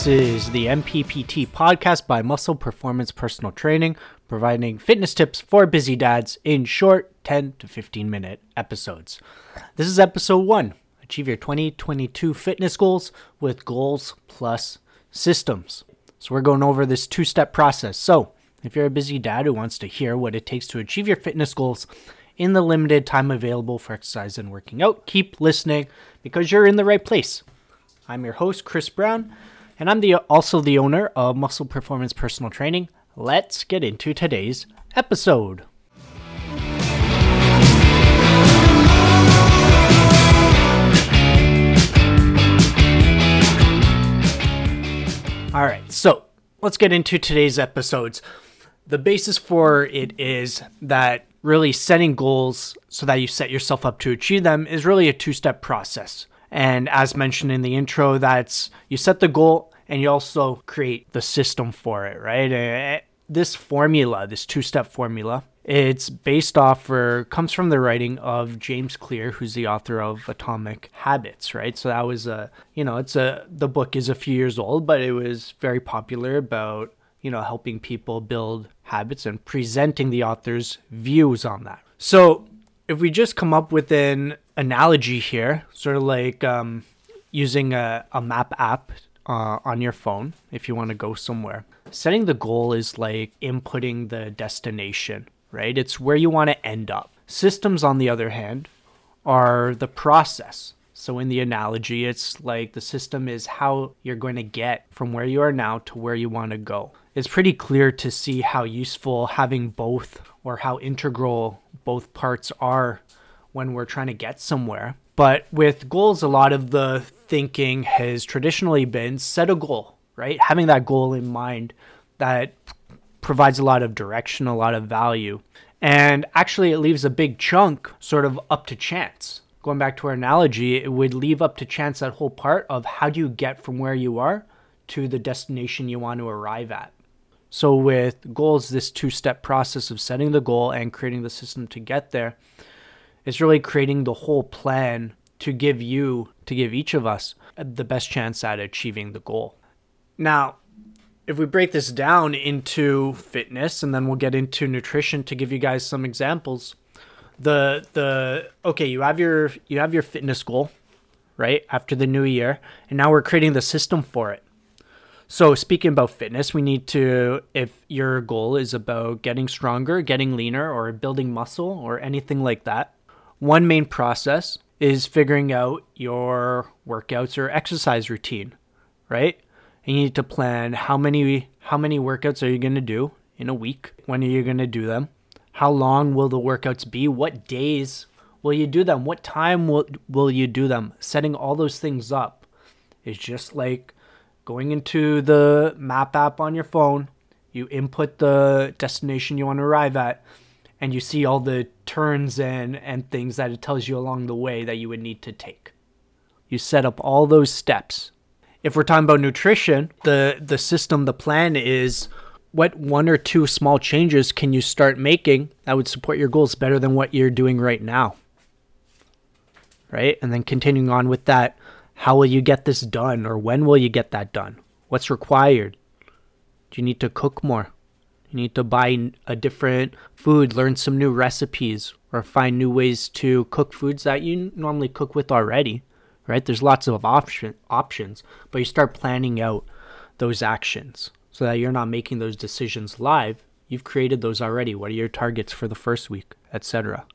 This is the MPPT podcast by Muscle Performance Personal Training, providing fitness tips for busy dads in short 10 to 15 minute episodes. This is episode one Achieve your 2022 fitness goals with goals plus systems. So, we're going over this two step process. So, if you're a busy dad who wants to hear what it takes to achieve your fitness goals in the limited time available for exercise and working out, keep listening because you're in the right place. I'm your host, Chris Brown, and I'm the also the owner of Muscle Performance Personal Training. Let's get into today's episode. All right, so let's get into today's episodes. The basis for it is that really setting goals so that you set yourself up to achieve them is really a two step process. And as mentioned in the intro, that's you set the goal and you also create the system for it, right? Uh, this formula, this two step formula, it's based off or comes from the writing of James Clear, who's the author of Atomic Habits, right? So that was a, you know, it's a, the book is a few years old, but it was very popular about, you know, helping people build habits and presenting the author's views on that. So if we just come up with an analogy here, sort of like um, using a, a map app uh, on your phone if you want to go somewhere. Setting the goal is like inputting the destination, right? It's where you want to end up. Systems, on the other hand, are the process. So, in the analogy, it's like the system is how you're going to get from where you are now to where you want to go. It's pretty clear to see how useful having both or how integral both parts are when we're trying to get somewhere. But with goals, a lot of the thinking has traditionally been set a goal, right? Having that goal in mind that provides a lot of direction, a lot of value. And actually, it leaves a big chunk sort of up to chance. Going back to our analogy, it would leave up to chance that whole part of how do you get from where you are to the destination you want to arrive at. So, with goals, this two step process of setting the goal and creating the system to get there is really creating the whole plan to give you, to give each of us, the best chance at achieving the goal. Now, if we break this down into fitness and then we'll get into nutrition to give you guys some examples the the okay you have your you have your fitness goal right after the new year and now we're creating the system for it so, speaking about fitness, we need to, if your goal is about getting stronger, getting leaner, or building muscle, or anything like that, one main process is figuring out your workouts or exercise routine, right? And you need to plan how many how many workouts are you going to do in a week? When are you going to do them? How long will the workouts be? What days will you do them? What time will will you do them? Setting all those things up is just like going into the map app on your phone, you input the destination you want to arrive at, and you see all the turns and, and things that it tells you along the way that you would need to take. You set up all those steps. If we're talking about nutrition, the, the system, the plan is what one or two small changes can you start making that would support your goals better than what you're doing right now? Right? And then continuing on with that, how will you get this done or when will you get that done? What's required? Do you need to cook more? You need to buy a different food, learn some new recipes, or find new ways to cook foods that you normally cook with already, right? There's lots of option, options, but you start planning out those actions so that you're not making those decisions live. You've created those already. What are your targets for the first week, etc.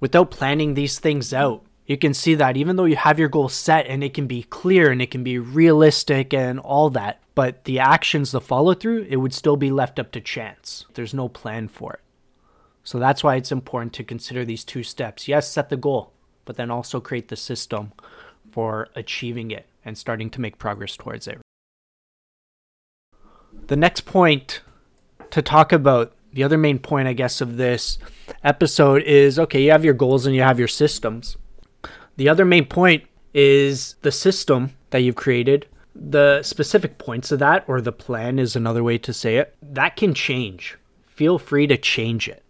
Without planning these things out, you can see that even though you have your goal set and it can be clear and it can be realistic and all that, but the actions, the follow through, it would still be left up to chance. There's no plan for it. So that's why it's important to consider these two steps. Yes, set the goal, but then also create the system for achieving it and starting to make progress towards it. The next point to talk about, the other main point, I guess, of this episode is okay, you have your goals and you have your systems the other main point is the system that you've created. The specific points of that, or the plan is another way to say it, that can change. Feel free to change it,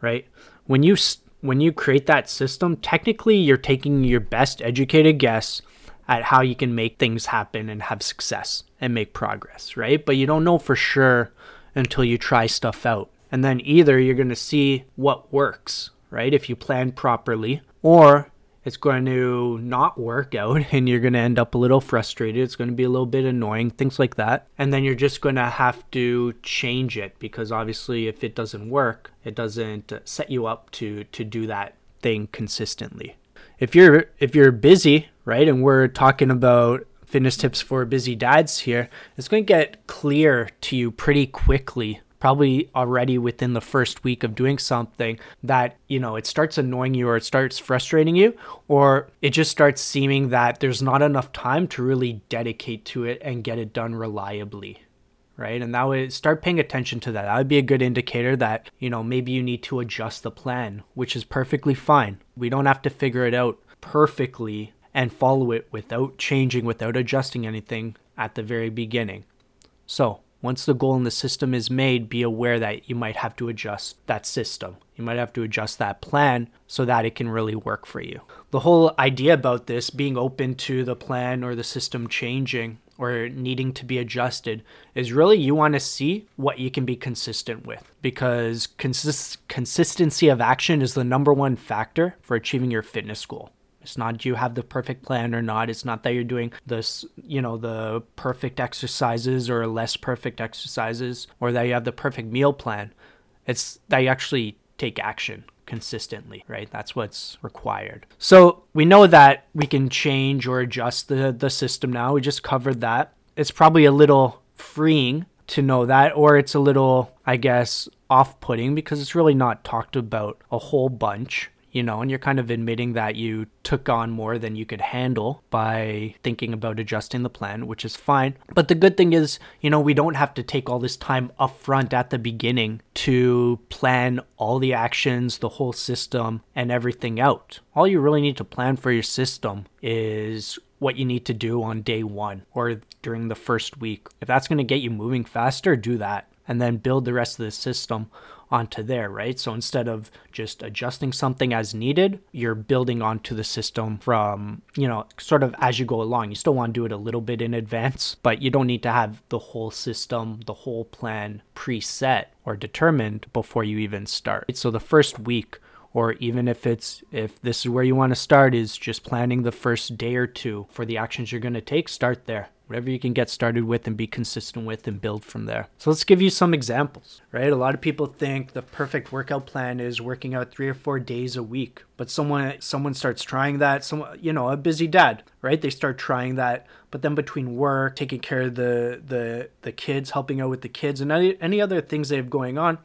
right? When you when you create that system, technically you're taking your best educated guess at how you can make things happen and have success and make progress, right? But you don't know for sure until you try stuff out. And then either you're going to see what works, right? If you plan properly, or it's going to not work out and you're going to end up a little frustrated. It's going to be a little bit annoying, things like that. And then you're just going to have to change it because obviously if it doesn't work, it doesn't set you up to to do that thing consistently. If you're if you're busy, right? And we're talking about fitness tips for busy dads here, it's going to get clear to you pretty quickly probably already within the first week of doing something that, you know, it starts annoying you or it starts frustrating you, or it just starts seeming that there's not enough time to really dedicate to it and get it done reliably. Right. And that would start paying attention to that. That would be a good indicator that, you know, maybe you need to adjust the plan, which is perfectly fine. We don't have to figure it out perfectly and follow it without changing, without adjusting anything at the very beginning. So, once the goal in the system is made, be aware that you might have to adjust that system. You might have to adjust that plan so that it can really work for you. The whole idea about this being open to the plan or the system changing or needing to be adjusted is really you want to see what you can be consistent with because consist- consistency of action is the number one factor for achieving your fitness goal. It's not you have the perfect plan or not. It's not that you're doing this, you know, the perfect exercises or less perfect exercises or that you have the perfect meal plan. It's that you actually take action consistently, right? That's what's required. So we know that we can change or adjust the, the system now. We just covered that. It's probably a little freeing to know that, or it's a little, I guess, off putting because it's really not talked about a whole bunch you know, and you're kind of admitting that you took on more than you could handle by thinking about adjusting the plan, which is fine. But the good thing is, you know, we don't have to take all this time upfront at the beginning to plan all the actions, the whole system, and everything out. All you really need to plan for your system is what you need to do on day one or during the first week. If that's going to get you moving faster, do that and then build the rest of the system onto there, right? So instead of just adjusting something as needed, you're building onto the system from, you know, sort of as you go along. You still want to do it a little bit in advance, but you don't need to have the whole system, the whole plan preset or determined before you even start. So the first week or even if it's if this is where you want to start is just planning the first day or two for the actions you're going to take start there whatever you can get started with and be consistent with and build from there. So let's give you some examples, right? A lot of people think the perfect workout plan is working out 3 or 4 days a week, but someone someone starts trying that, someone you know, a busy dad, right? They start trying that, but then between work, taking care of the the the kids, helping out with the kids and any, any other things they have going on,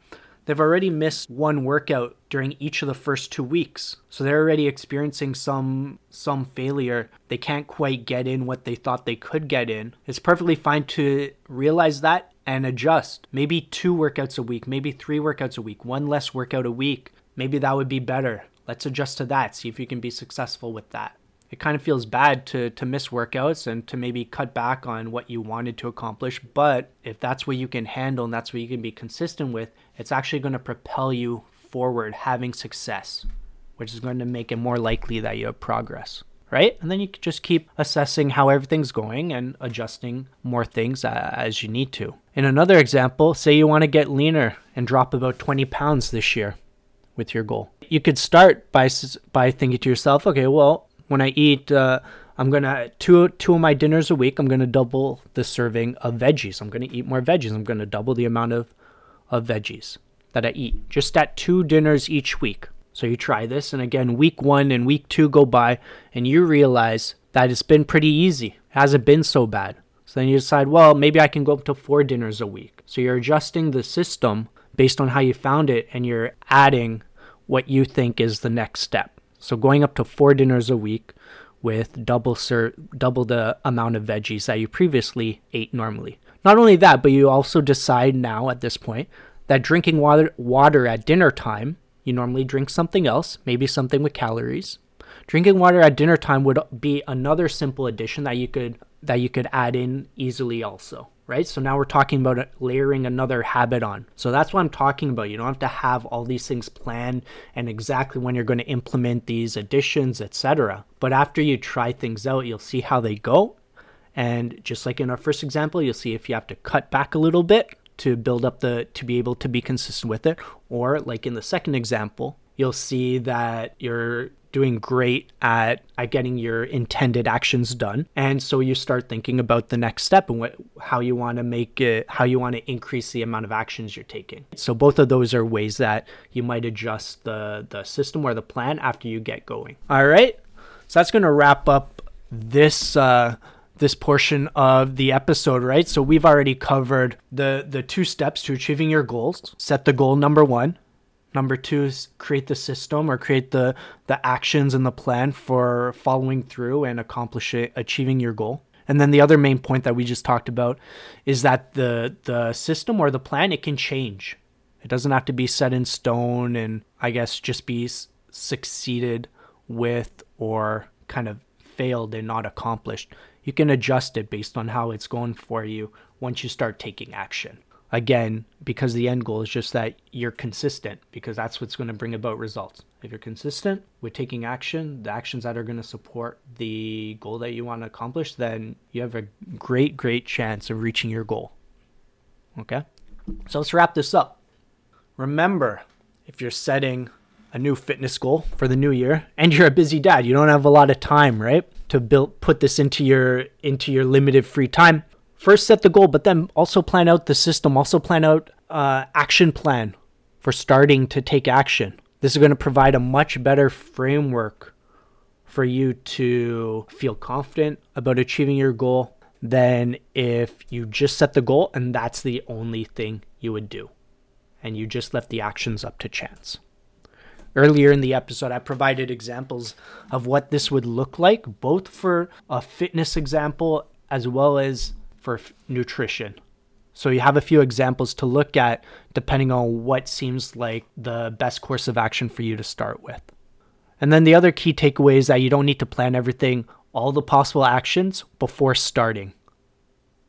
they've already missed one workout during each of the first two weeks. So they're already experiencing some some failure. They can't quite get in what they thought they could get in. It's perfectly fine to realize that and adjust. Maybe two workouts a week, maybe three workouts a week, one less workout a week. Maybe that would be better. Let's adjust to that. See if you can be successful with that it kind of feels bad to to miss workouts and to maybe cut back on what you wanted to accomplish. But if that's what you can handle and that's what you can be consistent with it's actually going to propel you forward having success which is going to make it more likely that you have progress right? And then you can just keep assessing how everything's going and adjusting more things as you need to. In another example say you want to get leaner and drop about 20 pounds this year with your goal. You could start by by thinking to yourself okay well when I eat, uh, I'm gonna two two of my dinners a week. I'm gonna double the serving of veggies. I'm gonna eat more veggies. I'm gonna double the amount of of veggies that I eat just at two dinners each week. So you try this, and again, week one and week two go by, and you realize that it's been pretty easy. It hasn't been so bad. So then you decide, well, maybe I can go up to four dinners a week. So you're adjusting the system based on how you found it, and you're adding what you think is the next step. So going up to four dinners a week with double ser- double the amount of veggies that you previously ate normally. Not only that, but you also decide now at this point that drinking water water at dinner time, you normally drink something else, maybe something with calories. Drinking water at dinner time would be another simple addition that you could that you could add in easily also right? So now we're talking about layering another habit on. So that's what I'm talking about. You don't have to have all these things planned and exactly when you're going to implement these additions, etc. But after you try things out, you'll see how they go. And just like in our first example, you'll see if you have to cut back a little bit to build up the to be able to be consistent with it or like in the second example, you'll see that you're doing great at, at getting your intended actions done. And so you start thinking about the next step and what, how you want to make it, how you want to increase the amount of actions you're taking. So both of those are ways that you might adjust the, the system or the plan after you get going. All right. So that's going to wrap up this, uh, this portion of the episode, right? So we've already covered the the two steps to achieving your goals. Set the goal number 1, Number two is create the system or create the the actions and the plan for following through and accomplishing achieving your goal. And then the other main point that we just talked about is that the the system or the plan it can change. It doesn't have to be set in stone and I guess just be succeeded with or kind of failed and not accomplished. You can adjust it based on how it's going for you once you start taking action again because the end goal is just that you're consistent because that's what's going to bring about results. If you're consistent with taking action the actions that are going to support the goal that you want to accomplish then you have a great great chance of reaching your goal. Okay? So let's wrap this up. Remember if you're setting a new fitness goal for the new year and you're a busy dad you don't have a lot of time right to build put this into your into your limited free time first set the goal, but then also plan out the system, also plan out uh, action plan for starting to take action. This is going to provide a much better framework for you to feel confident about achieving your goal than if you just set the goal and that's the only thing you would do and you just left the actions up to chance. Earlier in the episode, I provided examples of what this would look like, both for a fitness example as well as for f- nutrition. So you have a few examples to look at depending on what seems like the best course of action for you to start with. And then the other key takeaway is that you don't need to plan everything, all the possible actions before starting.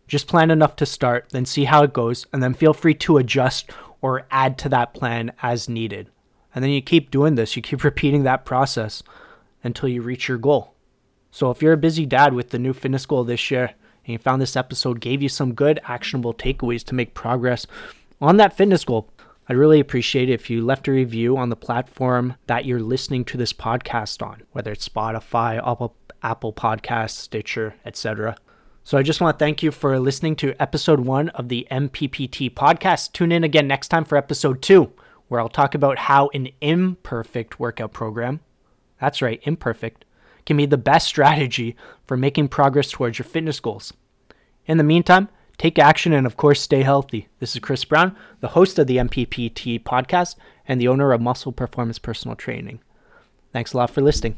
Just plan enough to start, then see how it goes, and then feel free to adjust or add to that plan as needed. And then you keep doing this, you keep repeating that process until you reach your goal. So if you're a busy dad with the new fitness goal this year, and you found this episode gave you some good actionable takeaways to make progress on that fitness goal, I'd really appreciate it if you left a review on the platform that you're listening to this podcast on, whether it's Spotify, Apple, Apple Podcasts, Stitcher, etc. So I just want to thank you for listening to episode one of the MPPT podcast. Tune in again next time for episode two, where I'll talk about how an imperfect workout program, that's right, imperfect, can be the best strategy for making progress towards your fitness goals. In the meantime, take action and, of course, stay healthy. This is Chris Brown, the host of the MPPT podcast and the owner of Muscle Performance Personal Training. Thanks a lot for listening.